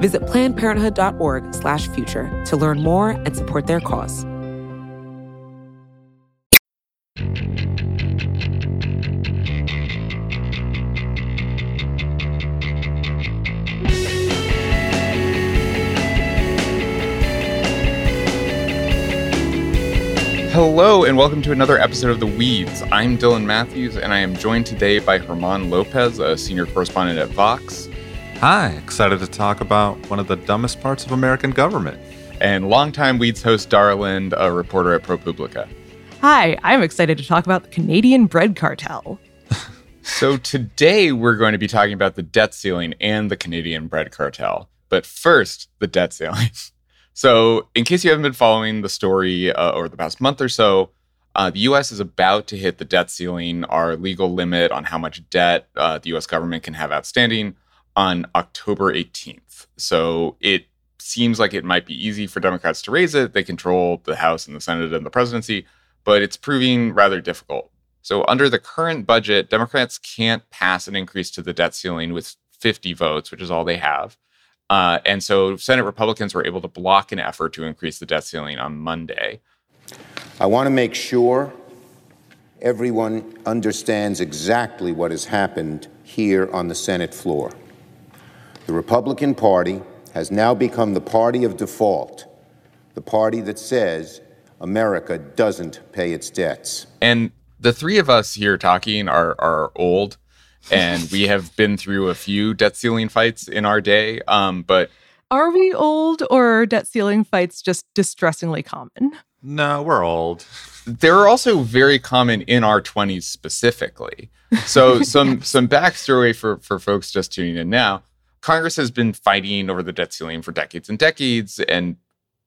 Visit plannedparenthood.org/future to learn more and support their cause. Hello, and welcome to another episode of The Weeds. I'm Dylan Matthews, and I am joined today by German Lopez, a senior correspondent at Vox. Hi, excited to talk about one of the dumbest parts of American government. And longtime Weeds host Dara Lind, a reporter at ProPublica. Hi, I'm excited to talk about the Canadian bread cartel. so today we're going to be talking about the debt ceiling and the Canadian bread cartel. But first, the debt ceiling. So, in case you haven't been following the story uh, over the past month or so, uh, the U.S. is about to hit the debt ceiling, our legal limit on how much debt uh, the U.S. government can have outstanding, on October 18th. So it seems like it might be easy for Democrats to raise it. They control the House and the Senate and the presidency, but it's proving rather difficult. So, under the current budget, Democrats can't pass an increase to the debt ceiling with 50 votes, which is all they have. Uh, and so Senate Republicans were able to block an effort to increase the debt ceiling on Monday. I want to make sure everyone understands exactly what has happened here on the Senate floor. The Republican Party has now become the party of default, the party that says America doesn't pay its debts. And the three of us here talking are, are old and we have been through a few debt ceiling fights in our day. Um, but are we old or debt ceiling fights just distressingly common? No, we're old. They're also very common in our 20s specifically. So some some backstory for for folks just tuning in now. Congress has been fighting over the debt ceiling for decades and decades, and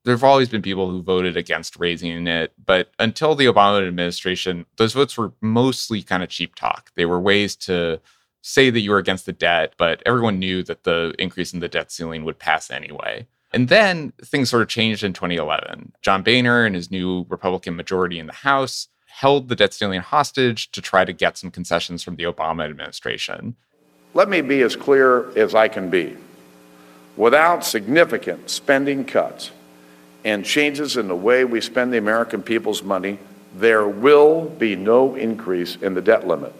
there have always been people who voted against raising it. But until the Obama administration, those votes were mostly kind of cheap talk. They were ways to say that you were against the debt, but everyone knew that the increase in the debt ceiling would pass anyway. And then things sort of changed in 2011. John Boehner and his new Republican majority in the House held the debt ceiling hostage to try to get some concessions from the Obama administration. Let me be as clear as I can be. Without significant spending cuts, and changes in the way we spend the American people's money, there will be no increase in the debt limit.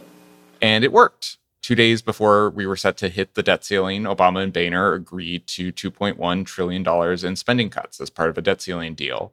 And it worked. Two days before we were set to hit the debt ceiling, Obama and Boehner agreed to $2.1 trillion in spending cuts as part of a debt ceiling deal.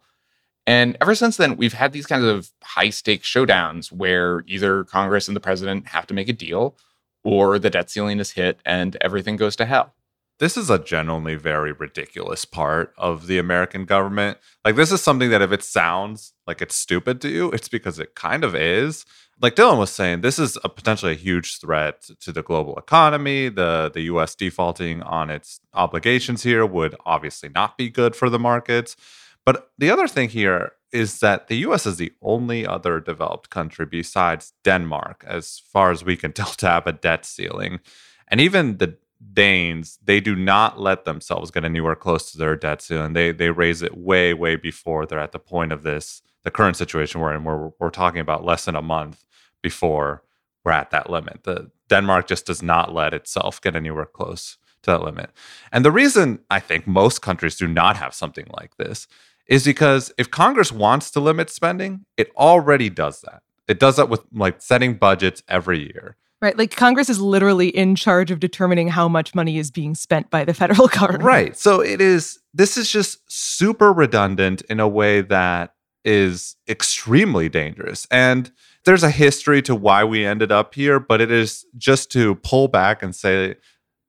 And ever since then, we've had these kinds of high stakes showdowns where either Congress and the president have to make a deal or the debt ceiling is hit and everything goes to hell this is a generally very ridiculous part of the American government. Like, this is something that if it sounds like it's stupid to you, it's because it kind of is. Like Dylan was saying, this is a potentially a huge threat to the global economy. The the US defaulting on its obligations here would obviously not be good for the markets. But the other thing here is that the US is the only other developed country besides Denmark, as far as we can tell, to have a debt ceiling. And even the Danes, they do not let themselves get anywhere close to their debt ceiling. They they raise it way way before they're at the point of this the current situation we're in, where we're, we're talking about less than a month before we're at that limit. The Denmark just does not let itself get anywhere close to that limit. And the reason I think most countries do not have something like this is because if Congress wants to limit spending, it already does that. It does that with like setting budgets every year. Right. Like Congress is literally in charge of determining how much money is being spent by the federal government. Right. So it is, this is just super redundant in a way that is extremely dangerous. And there's a history to why we ended up here, but it is just to pull back and say,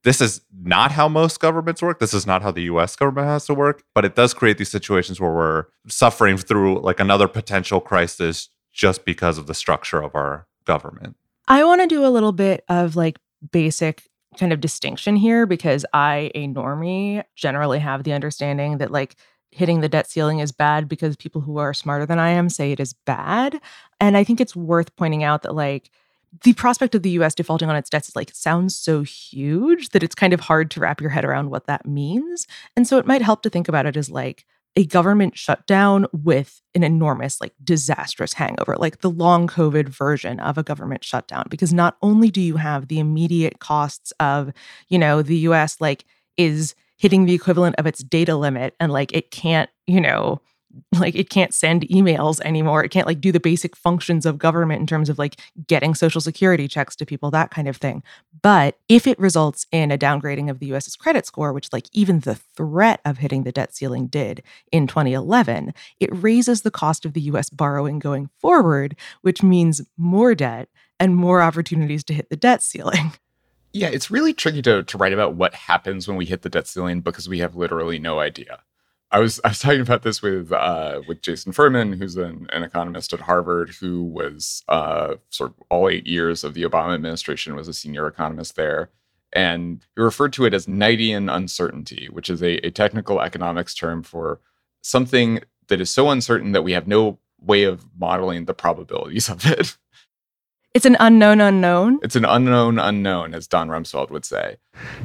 this is not how most governments work. This is not how the US government has to work, but it does create these situations where we're suffering through like another potential crisis just because of the structure of our government. I want to do a little bit of like basic kind of distinction here because I, a normie, generally have the understanding that like hitting the debt ceiling is bad because people who are smarter than I am say it is bad. And I think it's worth pointing out that, like, the prospect of the US defaulting on its debts is like sounds so huge that it's kind of hard to wrap your head around what that means. And so it might help to think about it as like a government shutdown with an enormous, like disastrous hangover, like the long COVID version of a government shutdown. Because not only do you have the immediate costs of, you know, the US like is hitting the equivalent of its data limit and like it can't, you know, like it can't send emails anymore. It can't like do the basic functions of government in terms of like getting social security checks to people that kind of thing. But if it results in a downgrading of the US's credit score which like even the threat of hitting the debt ceiling did in 2011 it raises the cost of the US borrowing going forward which means more debt and more opportunities to hit the debt ceiling. Yeah it's really tricky to, to write about what happens when we hit the debt ceiling because we have literally no idea I was I was talking about this with uh, with Jason Furman, who's an, an, economist at Harvard, who was uh, sort of all eight years of the Obama administration was a senior economist there, and he referred to it as Knightian uncertainty, which is a, a technical economics term for something that is so uncertain that we have no way of modeling the probabilities of it. It's an unknown unknown. It's an unknown unknown, as Don Rumsfeld would say.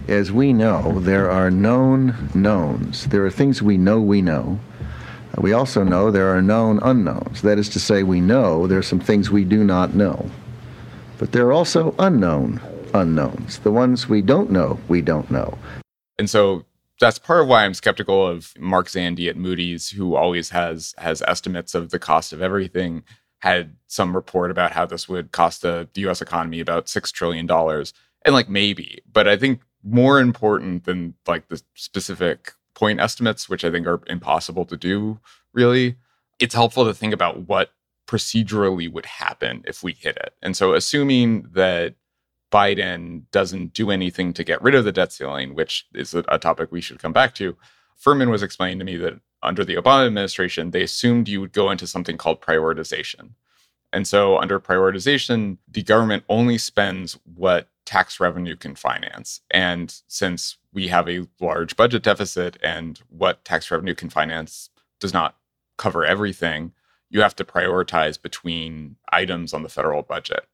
As we know, there are known knowns. There are things we know we know. Uh, we also know there are known unknowns. That is to say, we know there are some things we do not know. But there are also unknown unknowns. The ones we don't know, we don't know. And so that's part of why I'm skeptical of Mark Zandi at Moody's, who always has has estimates of the cost of everything had some report about how this would cost the, US economy about $6 trillion. And like maybe, but I think more important than like the specific point estimates, which I think are impossible to do really, it's helpful to think about what procedurally would happen if we hit it. And so assuming that Biden doesn't do anything to get rid of the debt ceiling, which is a, a topic we should come back to, Furman was explaining to me that under the Obama administration, they assumed you would go into something called prioritization. And so, under prioritization, the government only spends what tax revenue can finance. And since we have a large budget deficit and what tax revenue can finance does not cover everything, you have to prioritize between items on the federal budget.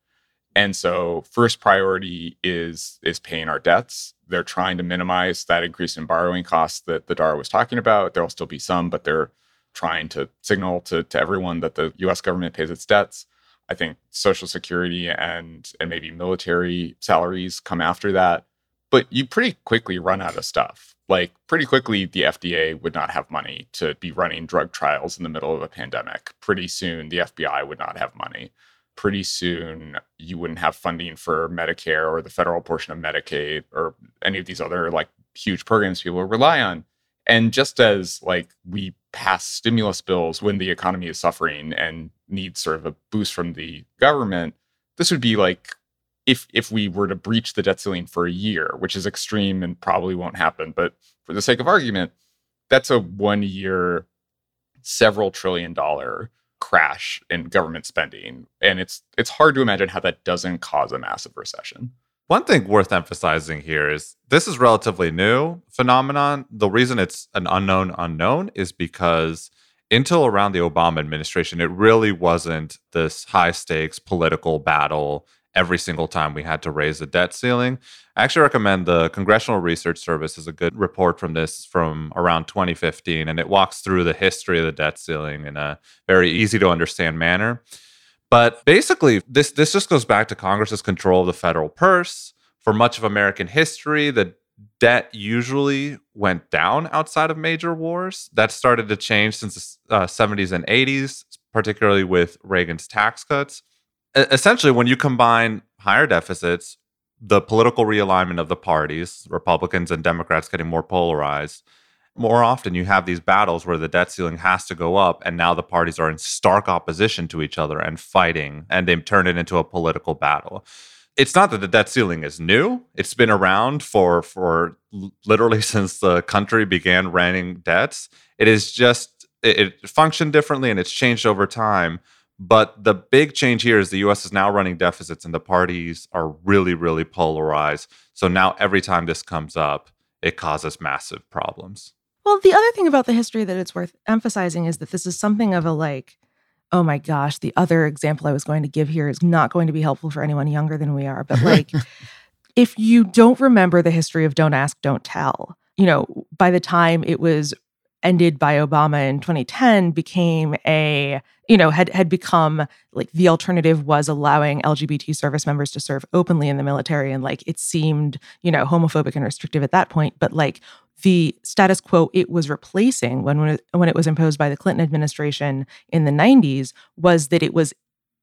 And so first priority is is paying our debts. They're trying to minimize that increase in borrowing costs that the Dara was talking about. There'll still be some, but they're trying to signal to, to everyone that the US government pays its debts. I think Social Security and and maybe military salaries come after that. But you pretty quickly run out of stuff. Like pretty quickly, the FDA would not have money to be running drug trials in the middle of a pandemic. Pretty soon, the FBI would not have money pretty soon you wouldn't have funding for Medicare or the federal portion of Medicaid or any of these other like huge programs people rely on. And just as like we pass stimulus bills when the economy is suffering and needs sort of a boost from the government, this would be like if if we were to breach the debt ceiling for a year, which is extreme and probably won't happen, but for the sake of argument, that's a one year, several trillion dollar crash in government spending and it's it's hard to imagine how that doesn't cause a massive recession. One thing worth emphasizing here is this is relatively new phenomenon. The reason it's an unknown unknown is because until around the obama administration it really wasn't this high stakes political battle every single time we had to raise the debt ceiling. I actually recommend the Congressional Research Service is a good report from this from around 2015, and it walks through the history of the debt ceiling in a very easy to understand manner. But basically, this this just goes back to Congress's control of the federal purse. For much of American history, the debt usually went down outside of major wars. That started to change since the uh, 70s and 80s, particularly with Reagan's tax cuts essentially when you combine higher deficits the political realignment of the parties republicans and democrats getting more polarized more often you have these battles where the debt ceiling has to go up and now the parties are in stark opposition to each other and fighting and they turn it into a political battle. It's not that the debt ceiling is new. It's been around for for literally since the country began running debts. It is just it, it functioned differently and it's changed over time but the big change here is the US is now running deficits and the parties are really, really polarized. So now every time this comes up, it causes massive problems. Well, the other thing about the history that it's worth emphasizing is that this is something of a like, oh my gosh, the other example I was going to give here is not going to be helpful for anyone younger than we are. But like, if you don't remember the history of Don't Ask, Don't Tell, you know, by the time it was ended by Obama in 2010 became a you know had had become like the alternative was allowing LGBT service members to serve openly in the military and like it seemed you know homophobic and restrictive at that point but like the status quo it was replacing when when it, when it was imposed by the Clinton administration in the 90s was that it was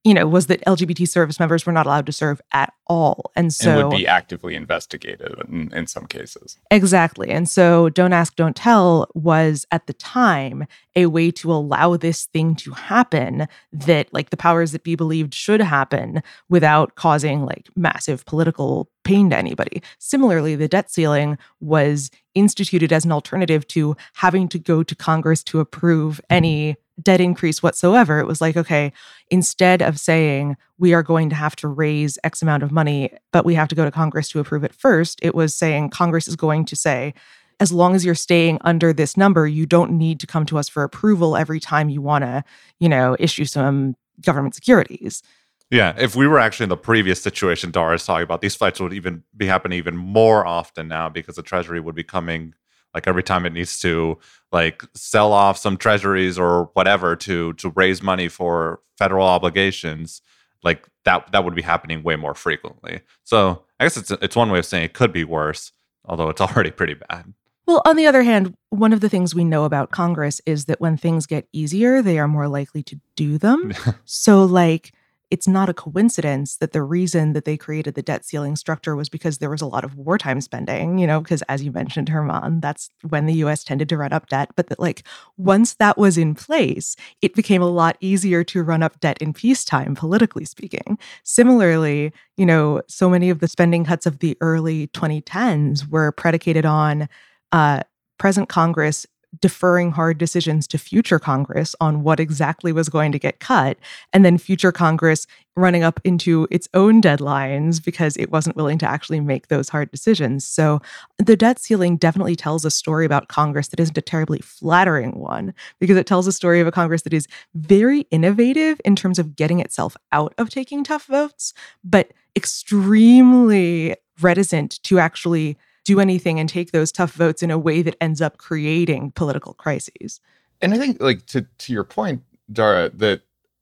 you know, was that LGBT service members were not allowed to serve at all. And so and would be actively investigated in, in some cases. Exactly. And so Don't Ask, Don't Tell was at the time a way to allow this thing to happen that like the powers that be believed should happen without causing like massive political pain to anybody. Similarly, the debt ceiling was instituted as an alternative to having to go to Congress to approve any debt increase whatsoever. It was like, okay, instead of saying we are going to have to raise X amount of money, but we have to go to Congress to approve it first, it was saying Congress is going to say, as long as you're staying under this number, you don't need to come to us for approval every time you want to, you know, issue some government securities. Yeah, if we were actually in the previous situation Dara's talking about, these fights would even be happening even more often now because the Treasury would be coming like every time it needs to like sell off some treasuries or whatever to to raise money for federal obligations like that that would be happening way more frequently so i guess it's it's one way of saying it could be worse although it's already pretty bad well, on the other hand, one of the things we know about Congress is that when things get easier, they are more likely to do them. so, like, it's not a coincidence that the reason that they created the debt ceiling structure was because there was a lot of wartime spending, you know, because as you mentioned, German, that's when the US tended to run up debt. But that, like, once that was in place, it became a lot easier to run up debt in peacetime, politically speaking. Similarly, you know, so many of the spending cuts of the early 2010s were predicated on uh, present Congress deferring hard decisions to future Congress on what exactly was going to get cut, and then future Congress running up into its own deadlines because it wasn't willing to actually make those hard decisions. So the debt ceiling definitely tells a story about Congress that isn't a terribly flattering one because it tells a story of a Congress that is very innovative in terms of getting itself out of taking tough votes, but extremely reticent to actually do anything and take those tough votes in a way that ends up creating political crises. And I think, like to to your point, Dara, that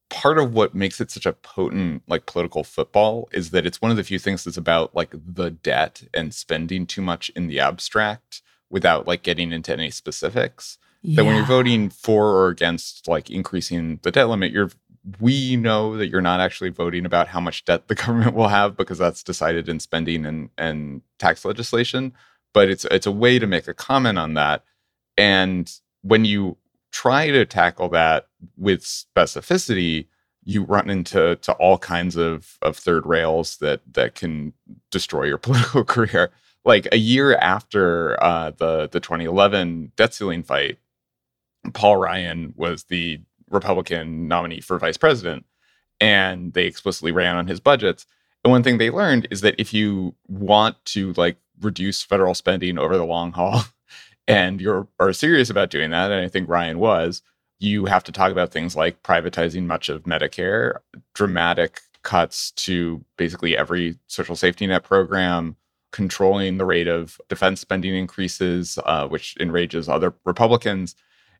part of what makes it such a potent like political football is that it's one of the few things that's about like the debt and spending too much in the abstract without like getting into any specifics. Yeah. That when you're voting for or against like increasing the debt limit, you're we know that you're not actually voting about how much debt the government will have because that's decided in spending and, and tax legislation. But it's it's a way to make a comment on that. And when you try to tackle that with specificity, you run into to all kinds of, of third rails that that can destroy your political career. Like a year after uh, the the 2011 debt ceiling fight, Paul Ryan was the Republican nominee for vice president, and they explicitly ran on his budgets. And one thing they learned is that if you want to like reduce federal spending over the long haul, and you're are serious about doing that, and I think Ryan was, you have to talk about things like privatizing much of Medicare, dramatic cuts to basically every social safety net program, controlling the rate of defense spending increases, uh, which enrages other Republicans.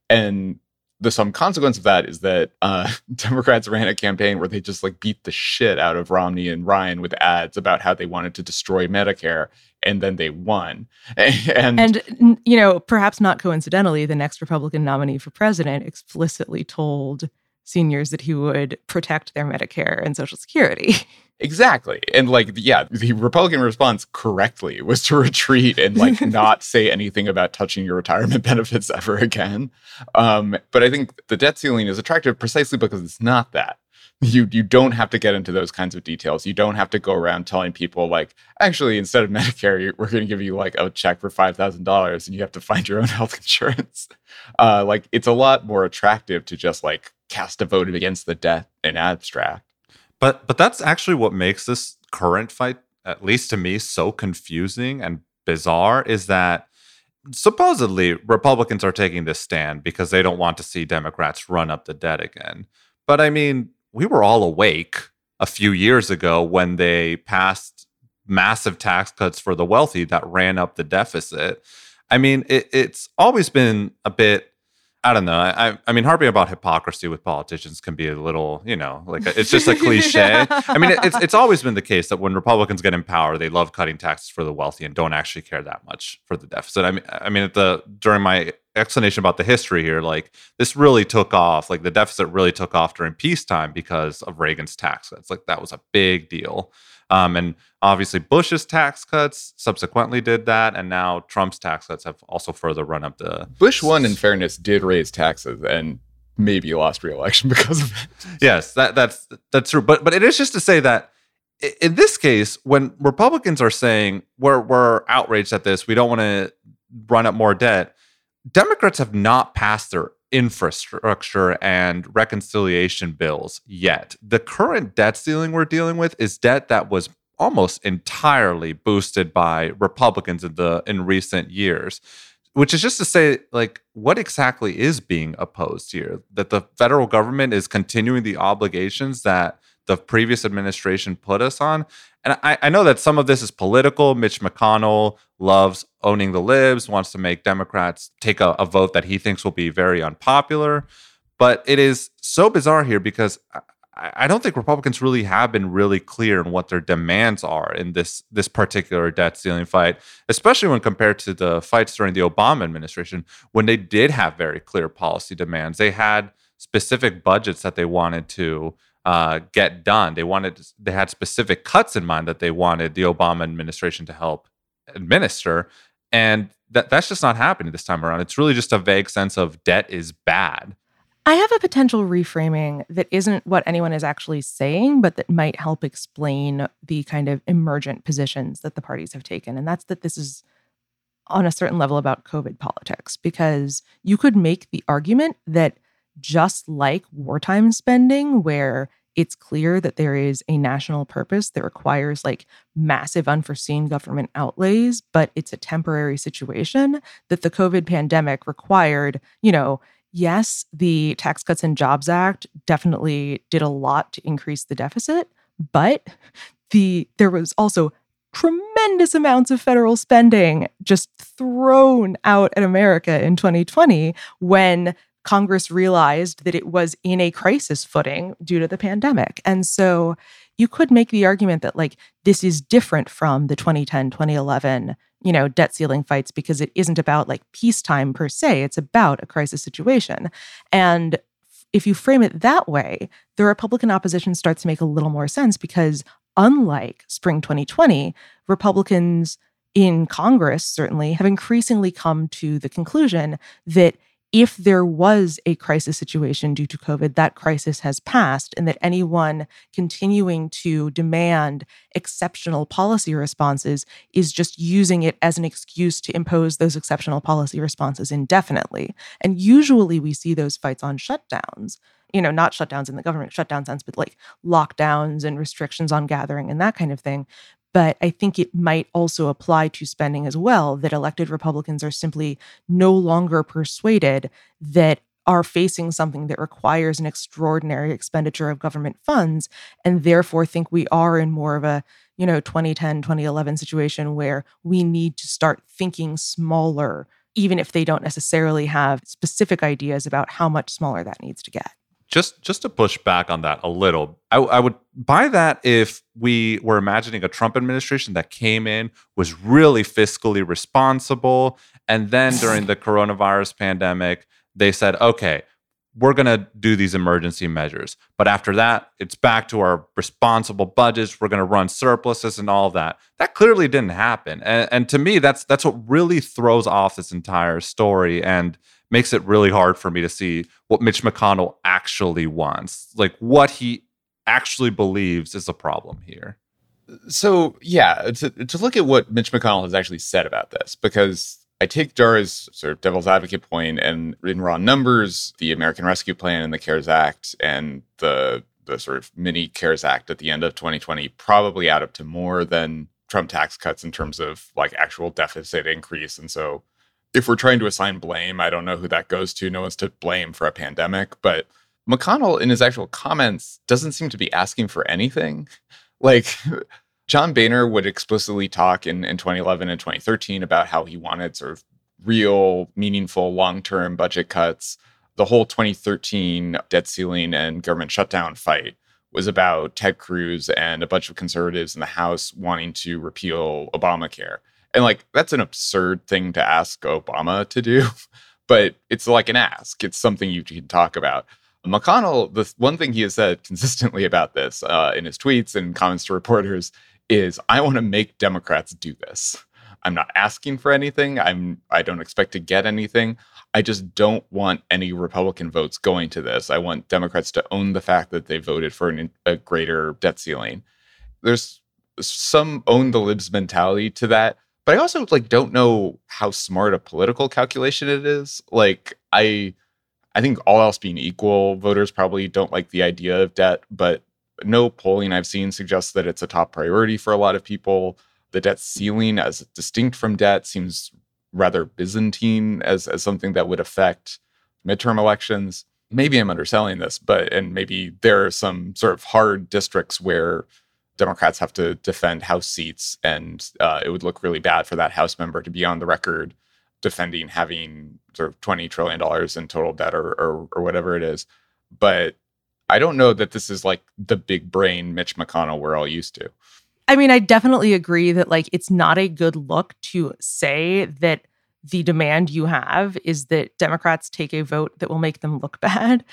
And the some consequence of that is that uh, Democrats ran a campaign where they just like beat the shit out of Romney and Ryan with ads about how they wanted to destroy Medicare, and then they won. and and you know, perhaps not coincidentally, the next Republican nominee for president explicitly told seniors that he would protect their Medicare and Social Security. Exactly. And like yeah, the Republican response correctly was to retreat and like not say anything about touching your retirement benefits ever again. Um, but I think the debt ceiling is attractive precisely because it's not that. You you don't have to get into those kinds of details. You don't have to go around telling people like, actually, instead of Medicare, we're going to give you like a check for five thousand dollars, and you have to find your own health insurance. Uh, like it's a lot more attractive to just like cast a vote against the debt in abstract. But but that's actually what makes this current fight, at least to me, so confusing and bizarre is that supposedly Republicans are taking this stand because they don't want to see Democrats run up the debt again. But I mean, we were all awake a few years ago when they passed massive tax cuts for the wealthy that ran up the deficit. I mean, it, it's always been a bit I don't know. I, I mean, harping about hypocrisy with politicians can be a little, you know, like a, it's just a cliche. I mean, it's it's always been the case that when Republicans get in power, they love cutting taxes for the wealthy and don't actually care that much for the deficit. I mean, I mean, at the during my explanation about the history here, like this really took off. Like the deficit really took off during peacetime because of Reagan's tax cuts. Like that was a big deal. Um, and obviously, Bush's tax cuts subsequently did that, and now Trump's tax cuts have also further run up the. Bush one, in fairness, did raise taxes and maybe lost re-election because of it. Yes, that that's that's true. But but it is just to say that in this case, when Republicans are saying we're we're outraged at this, we don't want to run up more debt. Democrats have not passed their infrastructure and reconciliation bills yet. The current debt ceiling we're dealing with is debt that was almost entirely boosted by Republicans in the in recent years. Which is just to say, like, what exactly is being opposed here? That the federal government is continuing the obligations that the previous administration put us on. And I, I, know that some of this is political. Mitch McConnell loves owning the libs, wants to make Democrats take a, a vote that he thinks will be very unpopular. But it is so bizarre here because I, I don't think Republicans really have been really clear in what their demands are in this this particular debt ceiling fight, especially when compared to the fights during the Obama administration, when they did have very clear policy demands. They had specific budgets that they wanted to uh, get done. They wanted they had specific cuts in mind that they wanted the Obama administration to help administer, and that that's just not happening this time around. It's really just a vague sense of debt is bad. I have a potential reframing that isn't what anyone is actually saying, but that might help explain the kind of emergent positions that the parties have taken. And that's that this is on a certain level about COVID politics, because you could make the argument that just like wartime spending, where it's clear that there is a national purpose that requires like massive unforeseen government outlays, but it's a temporary situation that the COVID pandemic required, you know, yes, the Tax Cuts and Jobs Act definitely did a lot to increase the deficit, but the there was also tremendous amounts of federal spending just thrown out at America in 2020 when Congress realized that it was in a crisis footing due to the pandemic. And so you could make the argument that like this is different from the 2010 2011 you know debt ceiling fights because it isn't about like peacetime per se it's about a crisis situation and if you frame it that way the republican opposition starts to make a little more sense because unlike spring 2020 republicans in congress certainly have increasingly come to the conclusion that if there was a crisis situation due to COVID, that crisis has passed, and that anyone continuing to demand exceptional policy responses is just using it as an excuse to impose those exceptional policy responses indefinitely. And usually we see those fights on shutdowns. You know, not shutdowns in the government shutdown sense, but like lockdowns and restrictions on gathering and that kind of thing. But I think it might also apply to spending as well, that elected Republicans are simply no longer persuaded that are facing something that requires an extraordinary expenditure of government funds and therefore think we are in more of a you know 2010 2011 situation where we need to start thinking smaller even if they don't necessarily have specific ideas about how much smaller that needs to get just just to push back on that a little I, I, would buy that if we were imagining a trump administration that came in was really fiscally responsible and then during the coronavirus pandemic they said okay we're going to do these emergency measures. But after that it's back to our responsible budgets. We're going to run surpluses and all of that. That clearly didn't happen. And, and to me that's that's what really throws off this entire story and makes it really hard for me to see what Mitch McConnell actually wants, like what he actually believes is a problem here. So, yeah, to, to look at what Mitch McConnell has actually said about this, because I take Dara's sort of devil's advocate point, and in raw numbers, the American Rescue Plan and the CARES Act and the the sort of mini CARES Act at the end of 2020 probably add up to more than Trump tax cuts in terms of like actual deficit increase. And so if we're trying to assign blame, I don't know who that goes to. No one's to blame for a pandemic, but McConnell in his actual comments doesn't seem to be asking for anything. Like John Boehner would explicitly talk in, in 2011 and 2013 about how he wanted sort of real, meaningful, long term budget cuts. The whole 2013 debt ceiling and government shutdown fight was about Ted Cruz and a bunch of conservatives in the House wanting to repeal Obamacare. And like, that's an absurd thing to ask Obama to do, but it's like an ask. It's something you can talk about. McConnell, the one thing he has said consistently about this uh, in his tweets and comments to reporters is, "I want to make Democrats do this. I'm not asking for anything. I'm I don't expect to get anything. I just don't want any Republican votes going to this. I want Democrats to own the fact that they voted for an, a greater debt ceiling. There's some own the libs mentality to that, but I also like don't know how smart a political calculation it is. Like I I think all else being equal, voters probably don't like the idea of debt, but no polling I've seen suggests that it's a top priority for a lot of people. The debt ceiling, as distinct from debt, seems rather Byzantine as, as something that would affect midterm elections. Maybe I'm underselling this, but and maybe there are some sort of hard districts where Democrats have to defend House seats, and uh, it would look really bad for that House member to be on the record defending having sort of $20 trillion in total debt or, or, or whatever it is. But I don't know that this is like the big brain Mitch McConnell we're all used to. I mean, I definitely agree that like it's not a good look to say that the demand you have is that Democrats take a vote that will make them look bad.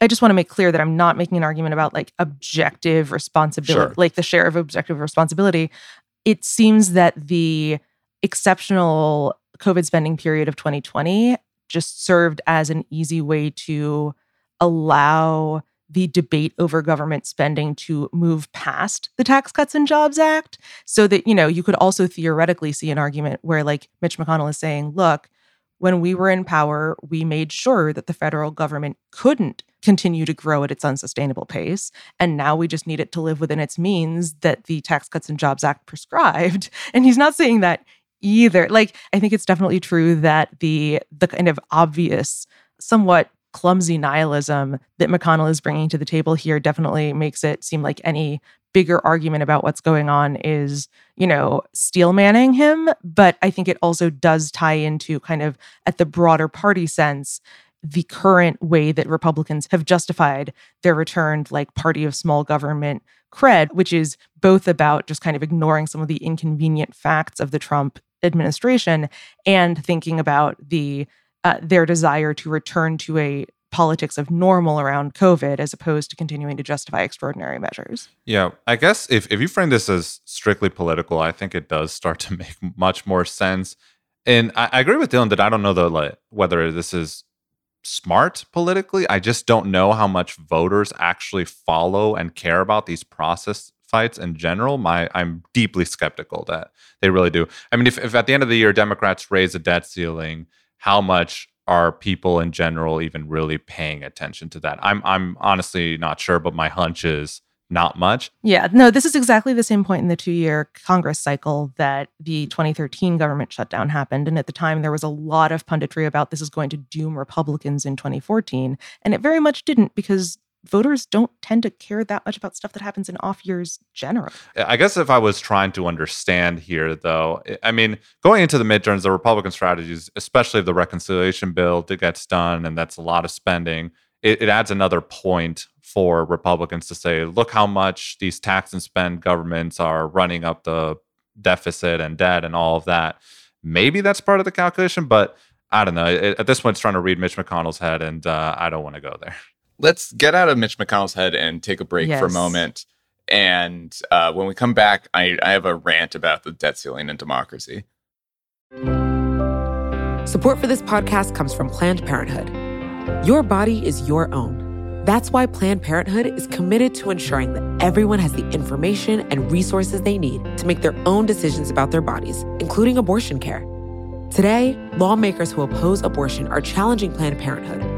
I just want to make clear that I'm not making an argument about like objective responsibility, Sure. like the share of objective responsibility. It seems that the exceptional COVID spending period of 2020 just served as an easy way to allow the debate over government spending to move past the Tax Cuts and Jobs Act so that, you know, you could also theoretically see an argument where like Mitch McConnell is saying, look, when we were in power, we made sure that the federal government couldn't continue to grow at its unsustainable pace. And now we just need it to live within its means that the Tax Cuts and Jobs Act prescribed. And he's not saying that either. Like, I think it's definitely true that the the kind of obvious, somewhat clumsy nihilism that McConnell is bringing to the table here definitely makes it seem like any bigger argument about what's going on is, you know, steel manning him. But I think it also does tie into kind of at the broader party sense the current way that Republicans have justified their returned like party of small government cred, which is both about just kind of ignoring some of the inconvenient facts of the Trump administration and thinking about the uh, their desire to return to a politics of normal around COVID as opposed to continuing to justify extraordinary measures. Yeah, I guess if, if you frame this as strictly political, I think it does start to make much more sense. And I, I agree with Dylan that I don't know the like, whether this is smart politically. I just don't know how much voters actually follow and care about these process fights in general. My I'm deeply skeptical that they really do. I mean, if, if at the end of the year Democrats raise a debt ceiling, how much are people in general even really paying attention to that? I'm I'm honestly not sure, but my hunch is not much. Yeah, no, this is exactly the same point in the two year Congress cycle that the 2013 government shutdown happened. And at the time, there was a lot of punditry about this is going to doom Republicans in 2014. And it very much didn't because voters don't tend to care that much about stuff that happens in off years generally. I guess if I was trying to understand here, though, I mean, going into the midterms, the Republican strategies, especially if the reconciliation bill that gets done, and that's a lot of spending, it, it adds another point for Republicans to say, look how much these tax and spend governments are running up the deficit and debt and all of that. Maybe that's part of the calculation, but I don't know. It, at this point, it's trying to read Mitch McConnell's head, and uh, I don't want to go there. Let's get out of Mitch McConnell's head and take a break for a moment. And uh, when we come back, I, I have a rant about the debt ceiling and democracy. Support for this podcast comes from Planned Parenthood. Your body is your own. That's why Planned Parenthood is committed to ensuring that everyone has the information and resources they need to make their own decisions about their bodies, including abortion care. Today, lawmakers who oppose abortion are challenging Planned Parenthood.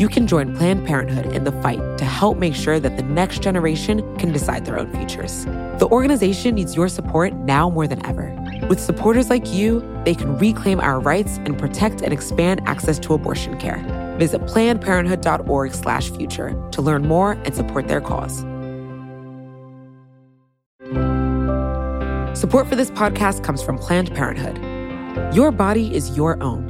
You can join Planned Parenthood in the fight to help make sure that the next generation can decide their own futures. The organization needs your support now more than ever. With supporters like you, they can reclaim our rights and protect and expand access to abortion care. Visit plannedparenthood.org/future to learn more and support their cause. Support for this podcast comes from Planned Parenthood. Your body is your own.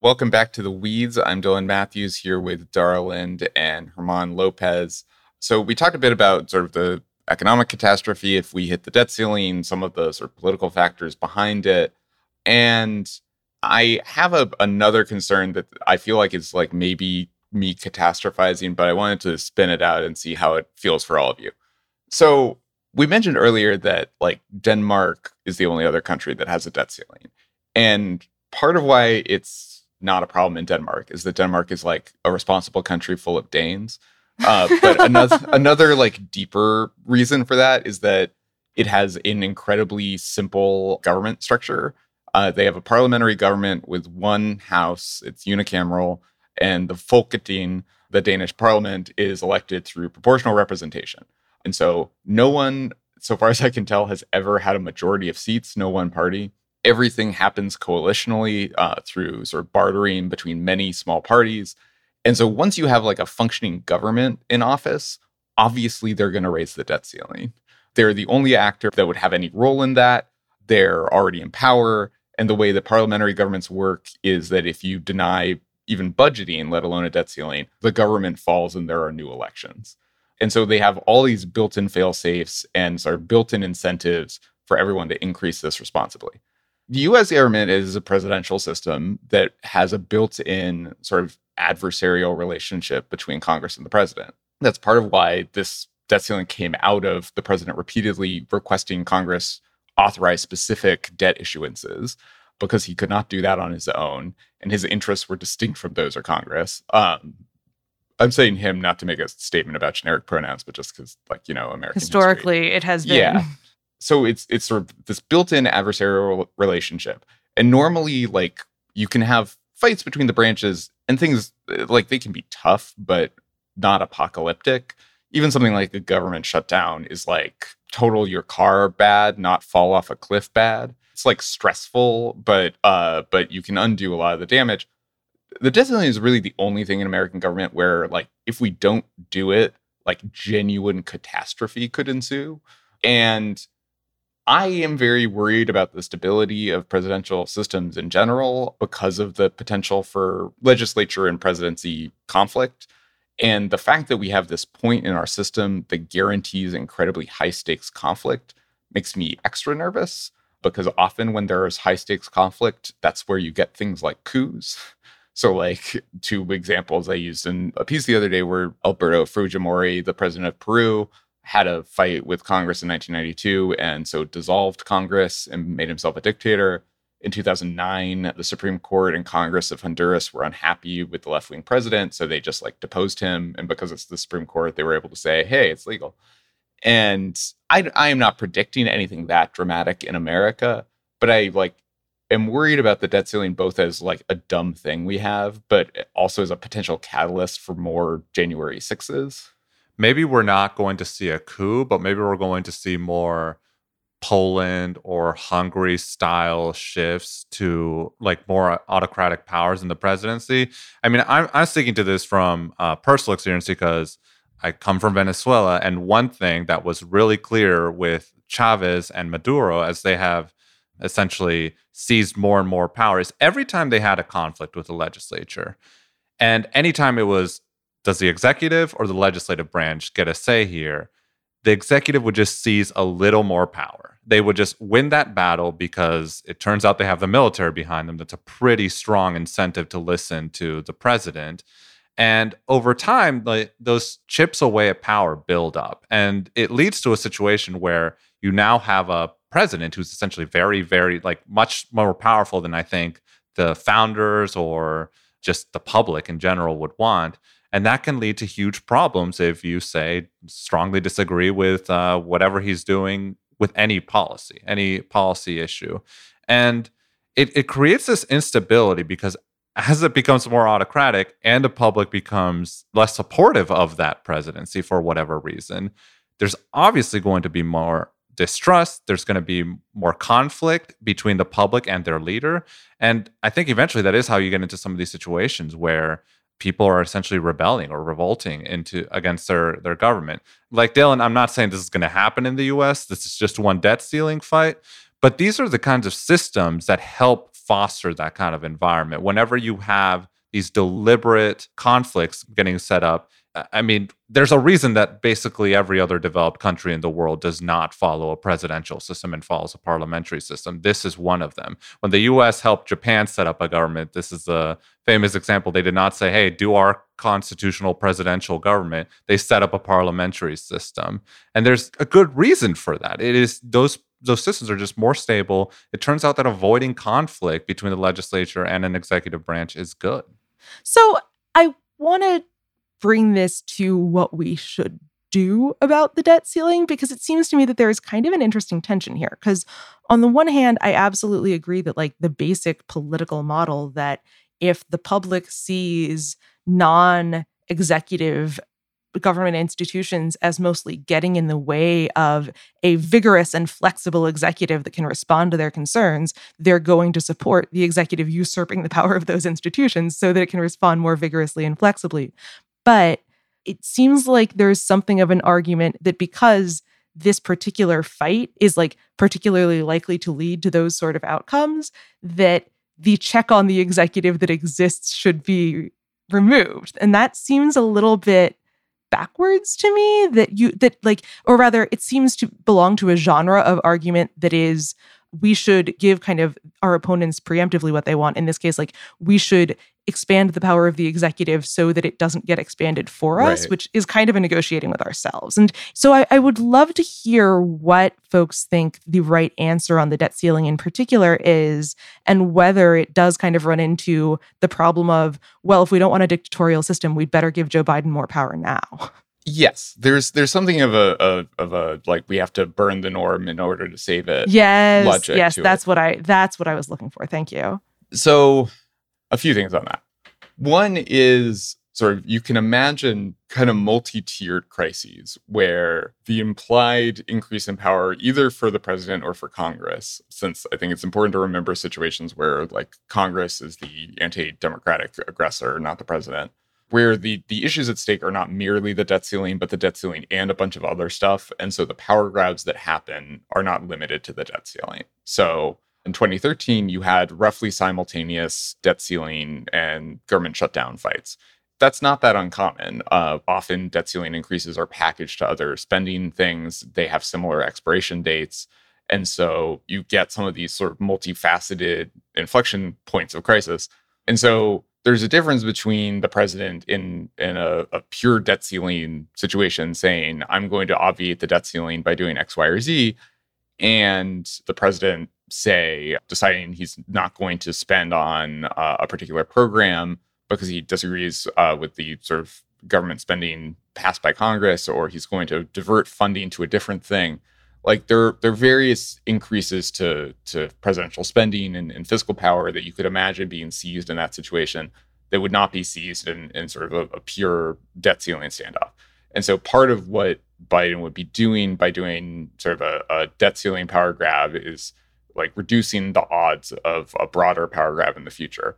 Welcome back to the Weeds. I'm Dylan Matthews here with Dara Lind and German Lopez. So we talked a bit about sort of the economic catastrophe if we hit the debt ceiling, some of the sort of political factors behind it, and I have a, another concern that I feel like is like maybe me catastrophizing, but I wanted to spin it out and see how it feels for all of you. So we mentioned earlier that like Denmark is the only other country that has a debt ceiling. And part of why it's not a problem in Denmark is that Denmark is like a responsible country full of Danes. Uh, but another another like deeper reason for that is that it has an incredibly simple government structure. Uh, they have a parliamentary government with one house. It's unicameral, and the Folketing, the Danish parliament, is elected through proportional representation. And so, no one, so far as I can tell, has ever had a majority of seats. No one party. Everything happens coalitionally uh, through sort of bartering between many small parties. And so once you have like a functioning government in office, obviously they're going to raise the debt ceiling. They're the only actor that would have any role in that. They're already in power. And the way that parliamentary governments work is that if you deny even budgeting, let alone a debt ceiling, the government falls and there are new elections. And so they have all these built in fail safes and sort of built in incentives for everyone to increase this responsibly. The US government is a presidential system that has a built in sort of adversarial relationship between Congress and the president. That's part of why this debt ceiling came out of the president repeatedly requesting Congress authorize specific debt issuances because he could not do that on his own, and his interests were distinct from those of Congress. Um, I'm saying him not to make a statement about generic pronouns, but just because, like you know, American historically history. it has been. Yeah. So it's it's sort of this built-in adversarial relationship, and normally, like you can have fights between the branches and things like they can be tough, but not apocalyptic. Even something like a government shutdown is like total your car bad, not fall off a cliff bad. It's like stressful, but uh, but you can undo a lot of the damage. The debt ceiling is really the only thing in American government where, like, if we don't do it, like genuine catastrophe could ensue. And I am very worried about the stability of presidential systems in general because of the potential for legislature and presidency conflict. And the fact that we have this point in our system that guarantees incredibly high stakes conflict makes me extra nervous because often when there is high stakes conflict, that's where you get things like coups. So, like two examples I used in a piece the other day were Alberto Fujimori, the president of Peru, had a fight with Congress in 1992 and so dissolved Congress and made himself a dictator. In 2009, the Supreme Court and Congress of Honduras were unhappy with the left wing president. So they just like deposed him. And because it's the Supreme Court, they were able to say, hey, it's legal. And I, I am not predicting anything that dramatic in America, but I like am worried about the debt ceiling both as like a dumb thing we have, but also as a potential catalyst for more January 6s. Maybe we're not going to see a coup, but maybe we're going to see more Poland or Hungary style shifts to like more autocratic powers in the presidency. I mean, I'm, I'm sticking to this from uh, personal experience because I come from Venezuela. And one thing that was really clear with Chavez and Maduro, as they have essentially seized more and more power, is every time they had a conflict with the legislature, and anytime it was, does the executive or the legislative branch get a say here? the executive would just seize a little more power. They would just win that battle because it turns out they have the military behind them. That's a pretty strong incentive to listen to the president. And over time, like those chips away at power build up. And it leads to a situation where you now have a president who's essentially very, very, like much more powerful than I think the founders or just the public in general would want. And that can lead to huge problems if you say strongly disagree with uh, whatever he's doing with any policy, any policy issue. And it, it creates this instability because as it becomes more autocratic and the public becomes less supportive of that presidency for whatever reason, there's obviously going to be more distrust. There's going to be more conflict between the public and their leader. And I think eventually that is how you get into some of these situations where people are essentially rebelling or revolting into against their their government. Like Dylan, I'm not saying this is going to happen in the US. This is just one debt ceiling fight, but these are the kinds of systems that help foster that kind of environment. Whenever you have these deliberate conflicts getting set up, I mean, there's a reason that basically every other developed country in the world does not follow a presidential system and follows a parliamentary system. This is one of them. When the US helped Japan set up a government, this is a famous example. They did not say, hey, do our constitutional presidential government. They set up a parliamentary system. And there's a good reason for that. It is those those systems are just more stable. It turns out that avoiding conflict between the legislature and an executive branch is good. So I want to bring this to what we should do about the debt ceiling because it seems to me that there is kind of an interesting tension here because on the one hand i absolutely agree that like the basic political model that if the public sees non executive government institutions as mostly getting in the way of a vigorous and flexible executive that can respond to their concerns, they're going to support the executive usurping the power of those institutions so that it can respond more vigorously and flexibly. But it seems like there's something of an argument that because this particular fight is like particularly likely to lead to those sort of outcomes, that the check on the executive that exists should be removed. And that seems a little bit backwards to me that you that like or rather it seems to belong to a genre of argument that is we should give kind of our opponents preemptively what they want. In this case, like we should expand the power of the executive so that it doesn't get expanded for us, right. which is kind of a negotiating with ourselves. And so I, I, would love to hear what folks think the right answer on the debt ceiling in particular is, and whether it does kind of run into the problem of, well, if we don't want a dictatorial system, we'd better give Joe Biden more power now. Yes, there's there's something of a, a, of a like we have to burn the norm in order to save it. Yes, yes, that's it. what I that's what I was looking for. Thank you. So, a few things on that. One is sort of you can imagine kind of multi-tiered crises where the implied increase in power either for the president or for congress since i think it's important to remember situations where like congress is the anti-democratic aggressor not the president where the the issues at stake are not merely the debt ceiling, but the debt ceiling and a bunch of other stuff. And so the power grabs that happen are not limited to the debt ceiling. So in 2013, you had roughly simultaneous debt ceiling and government shutdown fights. That's not that uncommon. Uh, often, debt ceiling increases are packaged to other spending things. They have similar expiration dates. And so you get some of these sort of multifaceted inflection points of crisis. And so there's a difference between the president in in a, a, pure debt ceiling situation saying i'm going to obviate the debt ceiling by doing x y or z and the president say deciding he's not going to spend on uh, a particular program because he disagrees uh, with the sort of government spending passed by congress or he's going to divert funding to a different thing like there there are various increases to to presidential spending and, and, fiscal power that you could imagine being seized in that situation that would not be seized in, in sort of a, a pure debt ceiling standoff. And so part of what Biden would be doing by doing sort of a, a debt ceiling power grab is like reducing the odds of a broader power grab in the future.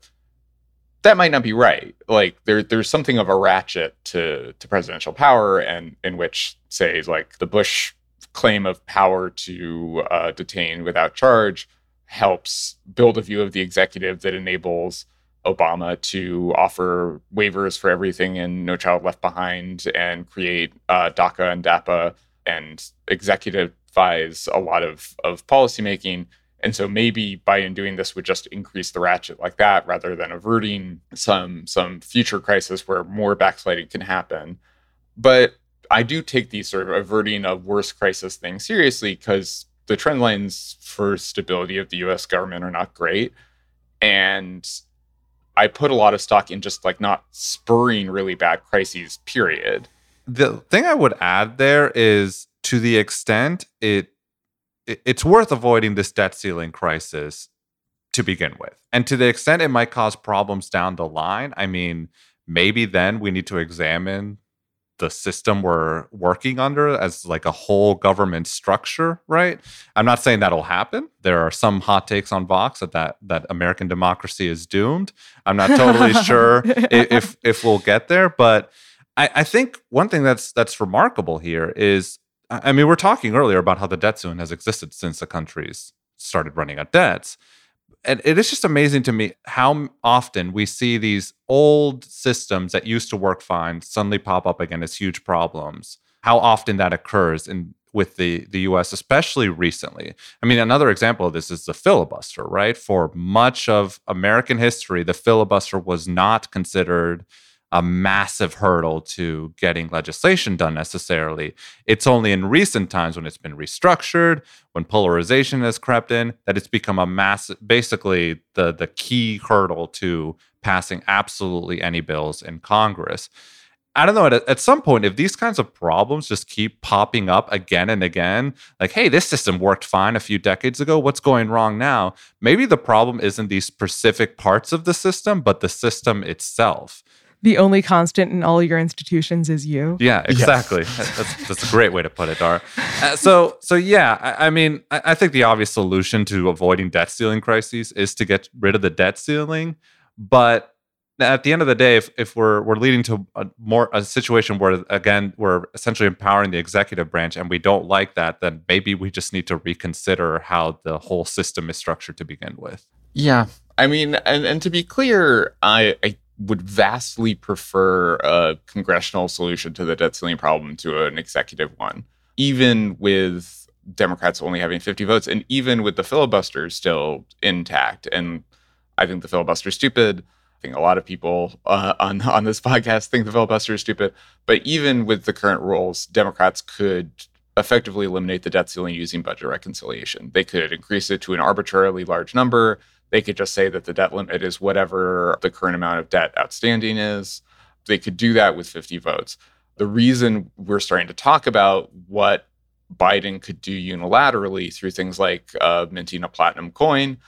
That might not be right. Like there, there's something of a ratchet to to presidential power, and in which, say, like the Bush claim of power to uh, detain without charge helps build a view of the executive that enables Obama to offer waivers for everything in No Child Left Behind and create uh, DACA and DAPA and executivize a lot of, of policymaking. And so maybe Biden doing this would just increase the ratchet like that rather than averting some some future crisis where more backsliding can happen. But I do take these sort of averting a worse crisis thing seriously because the trend lines for stability of the US government are not great. And I put a lot of stock in just like not spurring really bad crises, period. The thing I would add there is to the extent it, it it's worth avoiding this debt ceiling crisis to begin with. And to the extent it might cause problems down the line, I mean, maybe then we need to examine the system we're working under as like a whole government structure, right? I'm not saying that'll happen. There are some hot takes on Vox that that, that American democracy is doomed. I'm not totally sure if if we'll get there, but I, I think one thing that's that's remarkable here is I mean, we're talking earlier about how the debt ceiling has existed since the countries started running out debts and it is just amazing to me how often we see these old systems that used to work fine suddenly pop up again as huge problems. How often that occurs in with the the US especially recently. I mean another example of this is the filibuster, right? For much of American history the filibuster was not considered a massive hurdle to getting legislation done necessarily. It's only in recent times when it's been restructured, when polarization has crept in, that it's become a massive, basically the, the key hurdle to passing absolutely any bills in Congress. I don't know. At, at some point, if these kinds of problems just keep popping up again and again, like, hey, this system worked fine a few decades ago. What's going wrong now? Maybe the problem isn't these specific parts of the system, but the system itself the only constant in all your institutions is you. Yeah, exactly. that's, that's a great way to put it, Dara. Uh, so, so yeah, I, I mean, I, I, think the obvious solution to avoiding debt ceiling crises is to get rid of the debt ceiling. But at the end of the day, if, if we're we're leading to a more a situation where again we're essentially empowering the executive branch and we don't like that, then maybe we just need to reconsider how the whole system is structured to begin with. Yeah, I mean, and and to be clear, I, I would vastly prefer a congressional solution to the debt ceiling problem to an executive one, even with Democrats only having 50 votes, and even with the filibuster still intact. And I think the filibuster is stupid. I think a lot of people uh, on on this podcast think the filibuster is stupid. But even with the current rules, Democrats could effectively eliminate the debt ceiling using budget reconciliation. They could increase it to an arbitrarily large number. They could just say that the debt limit is whatever the current amount of debt outstanding is. They could do that with 50 votes. The reason we're starting to talk about what Biden could do unilaterally through things like uh, minting a platinum coin,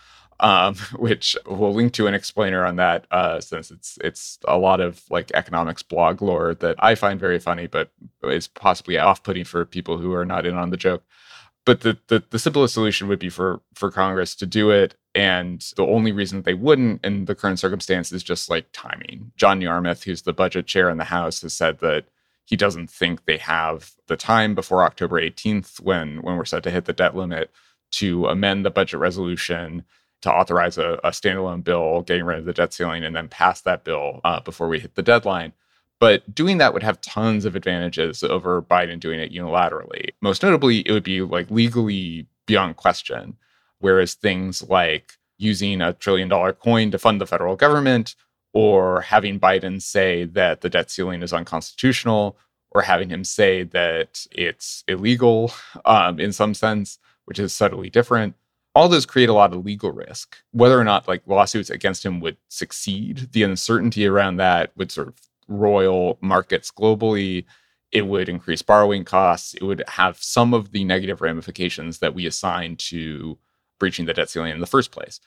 um, which we'll link to an explainer on that, uh, since it's it's a lot of like economics blog lore that I find very funny, but is possibly off-putting for people who are not in on the joke but the, the, the simplest solution would be for for Congress to do it, and the only reason that they wouldn't in the current circumstance is just like timing. John Yarmuth, who's the budget chair in the House, has said that he doesn't think they have the time before October 18th, when when we're set to hit the debt limit, to amend the budget resolution to authorize a, a standalone bill getting rid of the debt ceiling and then pass that bill uh, before we hit the deadline. But doing that would have tons of advantages over Biden doing it unilaterally. Most notably, it would be like legally beyond question. Whereas things like using a trillion dollar coin to fund the federal government, or having Biden say that the debt ceiling is unconstitutional, or having him say that it's illegal um, in some sense, which is subtly different. All those create a lot of legal risk. Whether or not like lawsuits against him would succeed, the uncertainty around that would sort of royal markets globally. It would increase borrowing costs. It would have some of the negative ramifications that we assign to breaching the debt ceiling in the first place.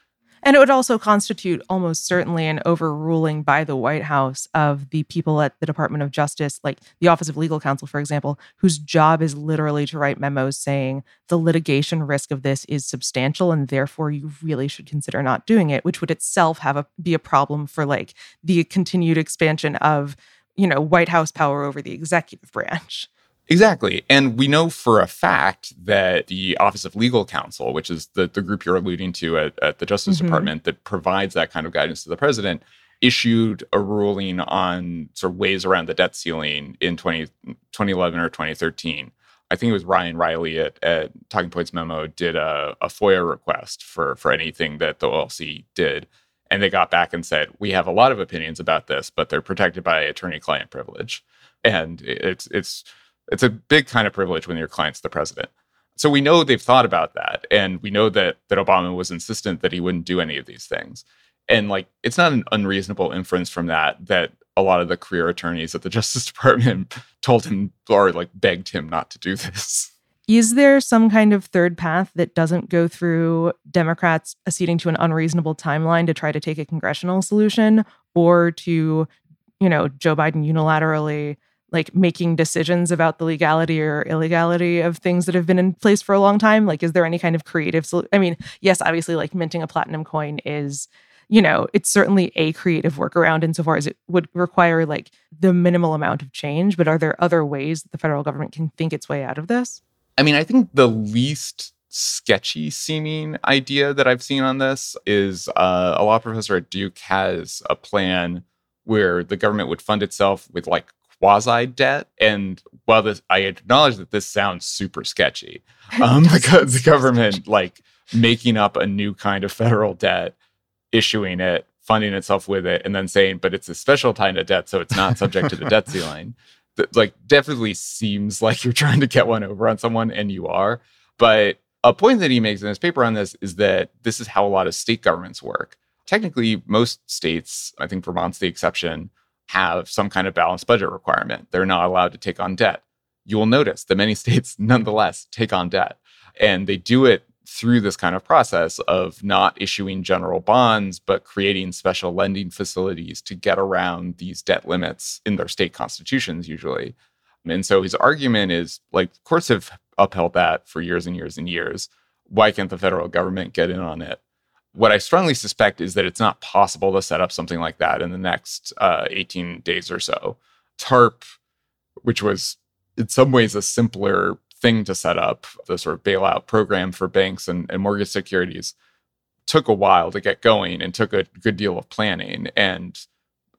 And it would also constitute almost certainly an overruling by the White House of the people at the Department of Justice, like the Office of Legal Counsel, for example, whose job is literally to write memos saying the litigation risk of this is substantial and therefore you really should consider not doing it, which would itself have a be a problem for like the continued expansion of, you know, White House power over the executive branch. Exactly. And we know for a fact that the Office of Legal Counsel, which is the, the group you're alluding to at, at the Justice mm-hmm. Department that provides that kind of guidance to the president, issued a ruling on sort of ways around the debt ceiling in 20, 2011 or 2013. I think it was Ryan Reilly at, at Talking Points Memo did a, a FOIA request for, for anything that the OLC did. And they got back and said, we have a lot of opinions about this, but they're protected by attorney client privilege. And it's, it's, it's a big kind of privilege when your client's the president. So we know they've thought about that. And we know that that Obama was insistent that he wouldn't do any of these things. And like it's not an unreasonable inference from that that a lot of the career attorneys at the Justice Department told him or like begged him not to do this. Is there some kind of third path that doesn't go through Democrats acceding to an unreasonable timeline to try to take a congressional solution or to, you know, Joe Biden unilaterally like making decisions about the legality or illegality of things that have been in place for a long time? Like, is there any kind of creative? Sol- I mean, yes, obviously, like minting a platinum coin is, you know, it's certainly a creative workaround insofar as it would require like the minimal amount of change. But are there other ways that the federal government can think its way out of this? I mean, I think the least sketchy seeming idea that I've seen on this is uh, a law professor at Duke has a plan where the government would fund itself with like quasi debt. And while this, I acknowledge that this sounds super sketchy, um, because the government like making up a new kind of federal debt, issuing it, funding itself with it, and then saying, but it's a special kind of debt, so it's not subject to the debt ceiling. That, like definitely seems like you're trying to get one over on someone, and you are. But a point that he makes in his paper on this is that this is how a lot of state governments work. Technically, most states, I think Vermont's the exception, have some kind of balanced budget requirement. They're not allowed to take on debt. You will notice that many states nonetheless take on debt. And they do it through this kind of process of not issuing general bonds, but creating special lending facilities to get around these debt limits in their state constitutions, usually. And so his argument is like, courts have upheld that for years and years and years. Why can't the federal government get in on it? What I strongly suspect is that it's not possible to set up something like that in the next uh, 18 days or so. TARP, which was in some ways a simpler thing to set up, the sort of bailout program for banks and, and mortgage securities, took a while to get going and took a good deal of planning. And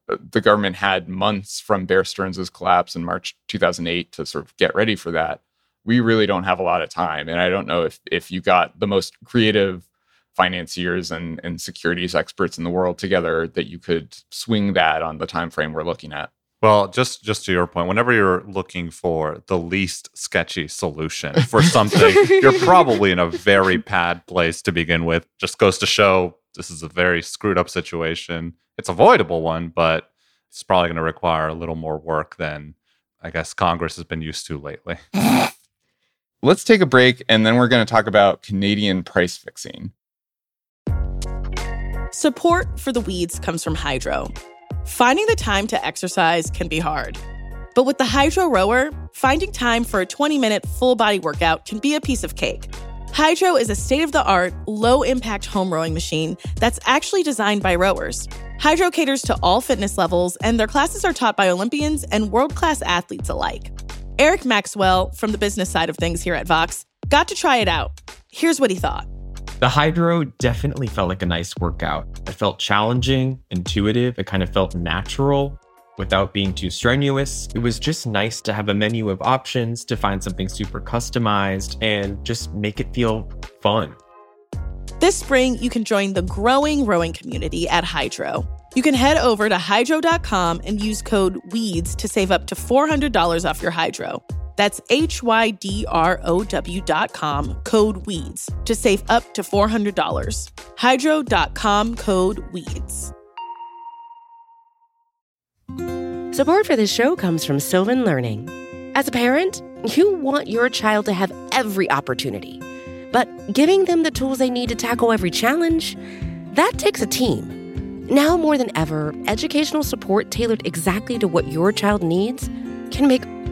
uh, the government had months from Bear Stearns' collapse in March 2008 to sort of get ready for that. We really don't have a lot of time. And I don't know if, if you got the most creative financiers and, and securities experts in the world together that you could swing that on the time frame we're looking at? Well just just to your point whenever you're looking for the least sketchy solution for something you're probably in a very bad place to begin with. Just goes to show this is a very screwed up situation. It's avoidable one but it's probably going to require a little more work than i guess congress has been used to lately. Let's take a break and then we're going to talk about canadian price fixing Support for the weeds comes from Hydrow. Finding the time to exercise can be hard. But with the Hydrow Rower, finding time for a 20 minute full body workout can be a piece of cake. Hydrow is a state of the art, low impact home rowing machine that's actually designed by rowers. Hydrow caters to all fitness levels, and their classes are taught by Olympians and world class athletes alike. Eric Maxwell, from the business side of things here at Vox, got to try it out. Here's what he thought. The Hydrow definitely felt like a nice workout. It felt challenging, intuitive, it kind of felt natural without being too strenuous. It was just nice to have a menu of options to find something super customized and just make it feel fun. This spring, you can join the growing rowing community at Hydrow. You can head over to hydrow.com and use code WEEDS to save up to $400 off your Hydrow. That's H Y D R O W dot com, code WEEDS, to save up to $400. Hydrow.com code WEEDS. Support for this show comes from Sylvan Learning. As a parent, you want your child to have every opportunity, but giving them the tools they need to tackle every challenge, that takes a team. Now more than ever, educational support tailored exactly to what your child needs can make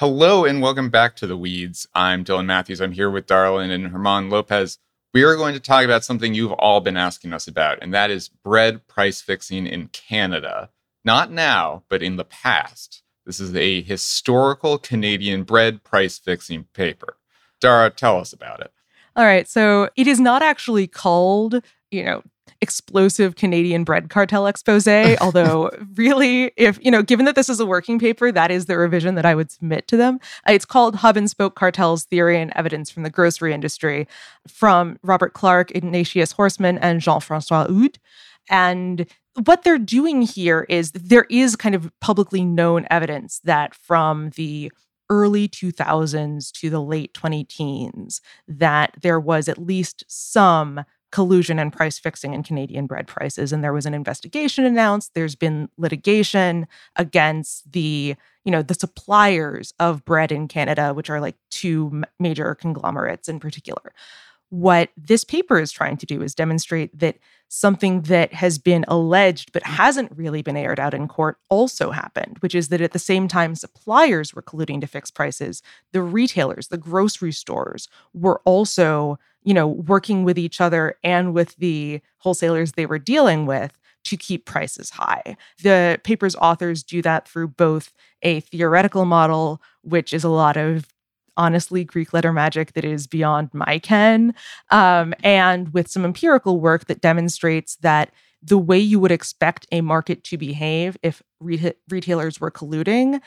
Hello and welcome back to The Weeds. I'm Dylan Matthews. I'm here with Dara Lind and German Lopez. We are going to talk about something you've all been asking us about, and that is bread price fixing in Canada. Not now, but in the past. This is a historical Canadian bread price fixing paper. Dara, tell us about it. All right. So it is not actually called, you know, explosive Canadian bread cartel expose. Although, really, if you know, given that this is a working paper, that is the revision that I would submit to them. Uh, it's called Hub and Spoke Cartels Theory and Evidence from the Grocery Industry from Robert Clark, Ignatius Horstmann, and Jean Francois Houde. And what they're doing here is there is kind of publicly known evidence that from the early 2000s to the late 20 teens that there was at least some collusion and price fixing in Canadian bread prices. And there was an investigation announced. There's been litigation against the, you know, the suppliers of bread in Canada, which are like two major conglomerates in particular. What this paper is trying to do is demonstrate that something that has been alleged but hasn't really been aired out in court also happened, which is that at the same time suppliers were colluding to fix prices, the retailers, the grocery stores were also you know, working with each other and with the wholesalers they were dealing with to keep prices high. The paper's authors do that through both a theoretical model, which is a lot of honestly Greek letter magic that is beyond my ken, um, and with some empirical work that demonstrates that the way you would expect a market to behave if re- retailers were colluding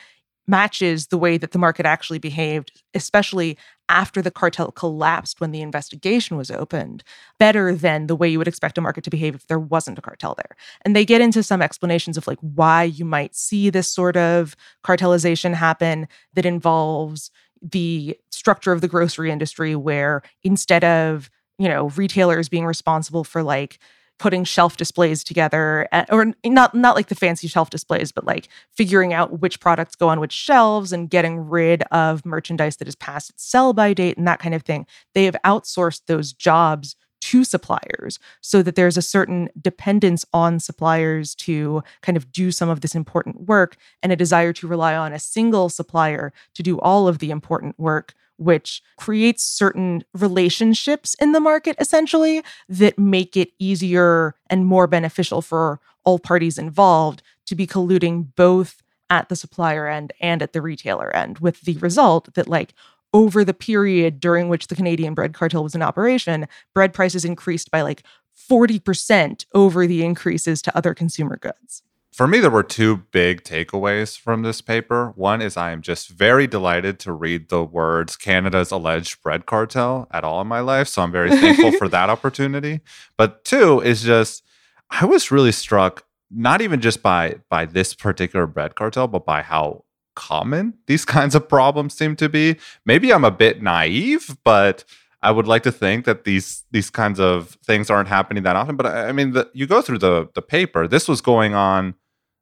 matches the way that the market actually behaved, especially after the cartel collapsed when the investigation was opened, better than the way you would expect a market to behave if there wasn't a cartel there. And they get into some explanations of like why you might see this sort of cartelization happen that involves the structure of the grocery industry where instead of, you know, retailers being responsible for like putting shelf displays together or not not like the fancy shelf displays but like figuring out which products go on which shelves and getting rid of merchandise that is past its sell by date and that kind of thing they have outsourced those jobs to suppliers so that there's a certain dependence on suppliers to kind of do some of this important work and a desire to rely on a single supplier to do all of the important work which creates certain relationships in the market essentially that make it easier and more beneficial for all parties involved to be colluding both at the supplier end and at the retailer end with the result that like over the period during which the Canadian bread cartel was in operation bread prices increased by like 40% over the increases to other consumer goods for me, there were two big takeaways from this paper. One is I am just very delighted to read the words Canada's alleged bread cartel at all in my life. So I'm very thankful for that opportunity. But two is just, I was really struck not even just by by this particular bread cartel, but by how common these kinds of problems seem to be. Maybe I'm a bit naive, but I would like to think that these these kinds of things aren't happening that often. But I mean, the, you go through the the paper. This was going on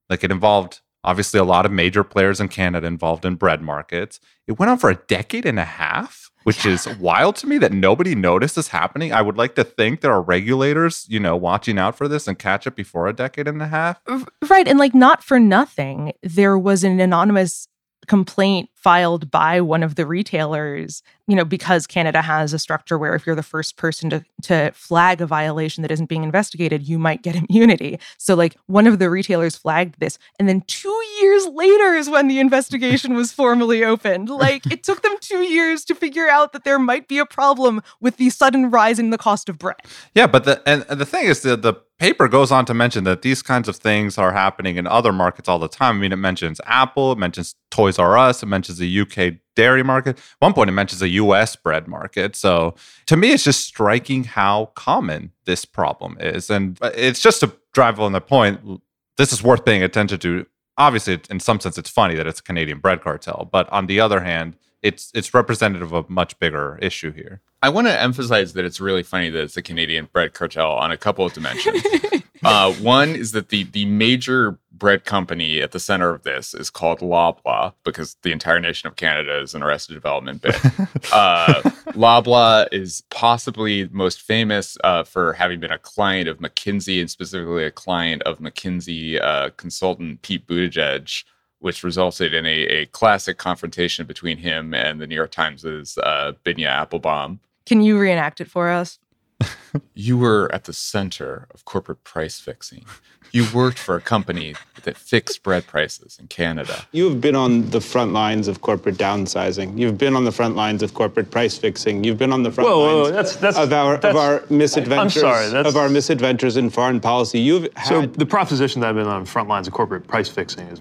like it involved obviously a lot of major players in Canada involved in bread markets. It went on for a decade and a half, which yeah. is wild to me that nobody noticed this happening. I would like to think there are regulators, you know, watching out for this and catch it before a decade and a half. Right. And like not for nothing, there was an anonymous complaint filed by one of the retailers, you know, because Canada has a structure where if you're the first person to, to flag a violation that isn't being investigated, you might get immunity. So, like, one of the retailers flagged this. And then two years later is when the investigation was formally opened. Like, it took them two years to figure out that there might be a problem with the sudden rise in the cost of bread. Yeah, but the and, the thing is that the paper goes on to mention that these kinds of things are happening in other markets all the time. I mean, it mentions Apple, it mentions Toys R Us, it mentions the UK dairy market. At one point, it mentions a US bread market. So to me, it's just striking how common this problem is. And uh, it's just to drive home the point, this is worth paying attention to. Obviously, in some sense, it's funny that it's a Canadian bread cartel. But on the other hand, it's it's representative of a much bigger issue here. I want to emphasize that it's really funny that it's a Canadian bread cartel on a couple of dimensions. uh, one is that the the major bread company at the center of this is called Loblaw because the entire nation of Canada is an Arrested Development bit. uh, Loblaw is possibly most famous uh, for having been a client of McKinsey and specifically a client of McKinsey uh, consultant Pete Buttigieg which resulted in a, a classic confrontation between him and the New York Times' uh, Binya Appelbaum. Can you reenact it for us? you were at the center of corporate price fixing. You worked for a company that fixed bread prices in Canada. You've been on the front lines of corporate downsizing. You've been on the front lines of corporate price fixing. You've been on the front whoa, lines whoa, that's, that's, of our that's, of our misadventures. I'm sorry, of our misadventures in foreign policy. You've had, so the proposition that I've been on the front lines of corporate price fixing is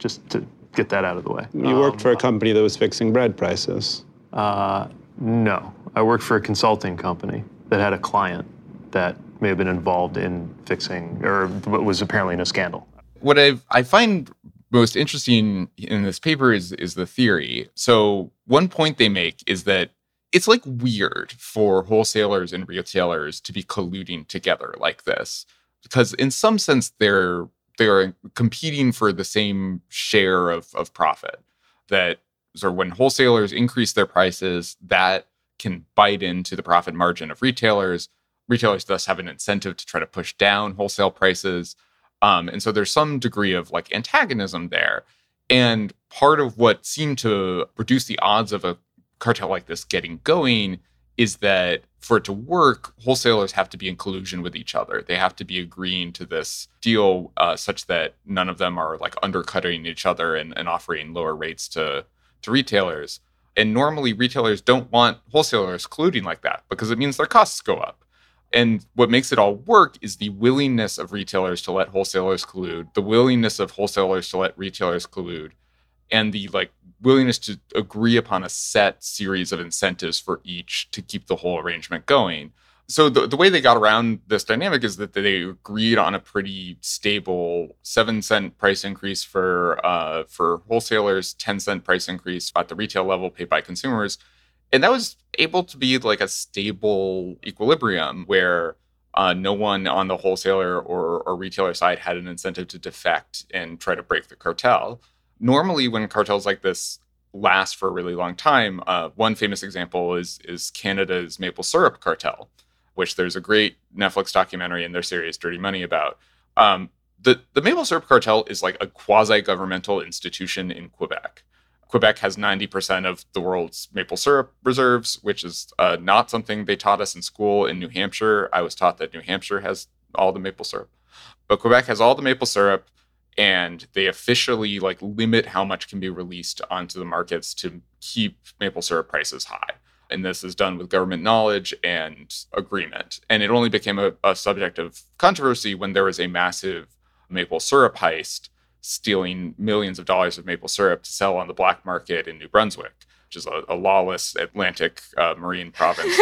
just to get that out of the way. You um, worked for a company that was fixing bread prices. Uh, no, I worked for a consulting company that had a client that may have been involved in fixing or what was apparently in a scandal. What I I find most interesting in this paper is is the theory. So one point they make is that it's like weird for wholesalers and retailers to be colluding together like this because in some sense they're they're competing for the same share of, of profit. That so when wholesalers increase their prices, that can bite into the profit margin of retailers. Retailers thus have an incentive to try to push down wholesale prices. Um, and so there's some degree of like antagonism there. And part of what seemed to reduce the odds of a cartel like this getting going is that for it to work, wholesalers have to be in collusion with each other. They have to be agreeing to this deal uh, such that none of them are like undercutting each other and, and offering lower rates to to retailers. And normally, retailers don't want wholesalers colluding like that because it means their costs go up. And what makes it all work is the willingness of retailers to let wholesalers collude, the willingness of wholesalers to let retailers collude, and the like willingness to agree upon a set series of incentives for each to keep the whole arrangement going. So the, the way they got around this dynamic is that they agreed on a pretty stable seven cent price increase for uh, for wholesalers, ten cent price increase at the retail level paid by consumers, and that was able to be like a stable equilibrium where uh, no one on the wholesaler or, or retailer side had an incentive to defect and try to break the cartel normally when cartels like this last for a really long time, uh, one famous example is is Canada's maple syrup cartel, which there's a great Netflix documentary in their series Dirty Money about. Um, the the maple syrup cartel is like a quasi governmental institution in Quebec. Quebec has 90% of the world's maple syrup reserves, which is uh, not something they taught us in school in New Hampshire. I was taught that New Hampshire has all the maple syrup, but Quebec has all the maple syrup and they officially like limit how much can be released onto the markets to keep maple syrup prices high. And this is done with government knowledge and agreement. And it only became a, a subject of controversy when there was a massive maple syrup heist stealing millions of dollars of maple syrup to sell on the black market in new brunswick which is a, a lawless atlantic uh, marine province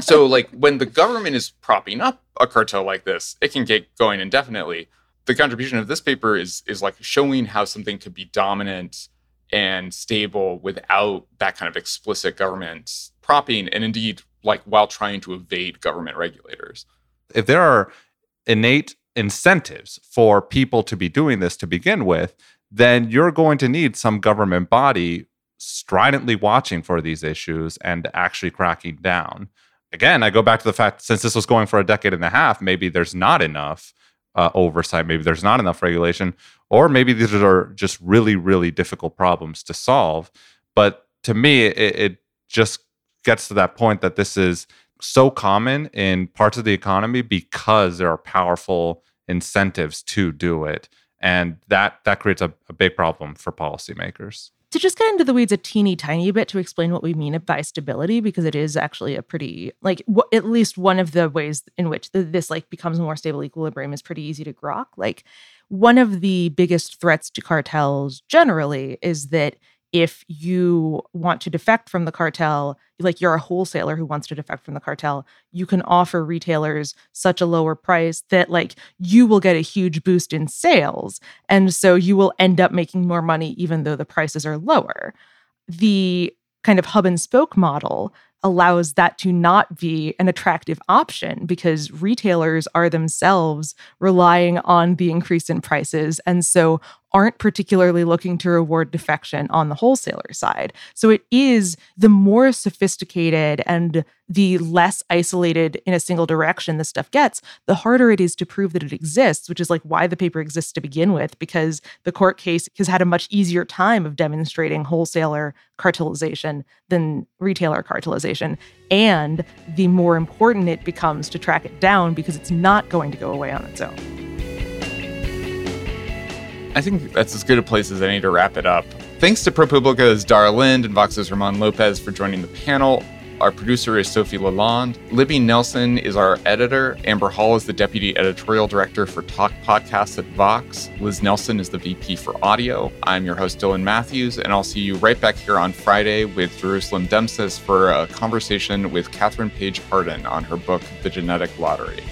so like when the government is propping up a cartel like this it can get going indefinitely the contribution of this paper is is like showing how something could be dominant and stable without that kind of explicit government propping and indeed like while trying to evade government regulators. If there are innate incentives for people to be doing this to begin with then you're going to need some government body stridently watching for these issues and actually cracking down. Again i go back to the fact since this was going for a decade and a half maybe there's not enough uh, oversight. Maybe there's not enough regulation, or maybe these are just really, really difficult problems to solve. But to me, it, it just gets to that point that this is so common in parts of the economy because there are powerful incentives to do it. And that that creates a, a big problem for policymakers to just get into the weeds a teeny tiny bit to explain what we mean by stability because it is actually a pretty like w- at least one of the ways in which this like becomes more stable equilibrium is pretty easy to grok. Like one of the biggest threats to cartels generally is that if you want to defect from the cartel, like you're a wholesaler who wants to defect from the cartel, you can offer retailers such a lower price that like you will get a huge boost in sales. And so you will end up making more money even though the prices are lower. The kind of hub and spoke model allows that to not be an attractive option because retailers are themselves relying on the increase in prices and so aren't particularly looking to reward defection on the wholesaler side. So it is the more sophisticated and the less isolated in a single direction the stuff gets, the harder it is to prove that it exists, which is like why the paper exists to begin with, because the court case has had a much easier time of demonstrating wholesaler cartelization than retailer cartelization. And the more important it becomes to track it down because it's not going to go away on its own. I think that's as good a place as any to wrap it up. Thanks to ProPublica's Dara Lind and Vox's German Lopez for joining the panel. Our producer is Sofi LaLonde. Libby Nelson is our editor. Amber Hall is the deputy editorial director for Talk Podcasts at Vox. Liz Nelson is the VP for audio. I'm your host, Dylan Matthews, and I'll see you right back here on Friday with Jerusalem Demsas for a conversation with Kathryn Paige Harden on her book, The Genetic Lottery.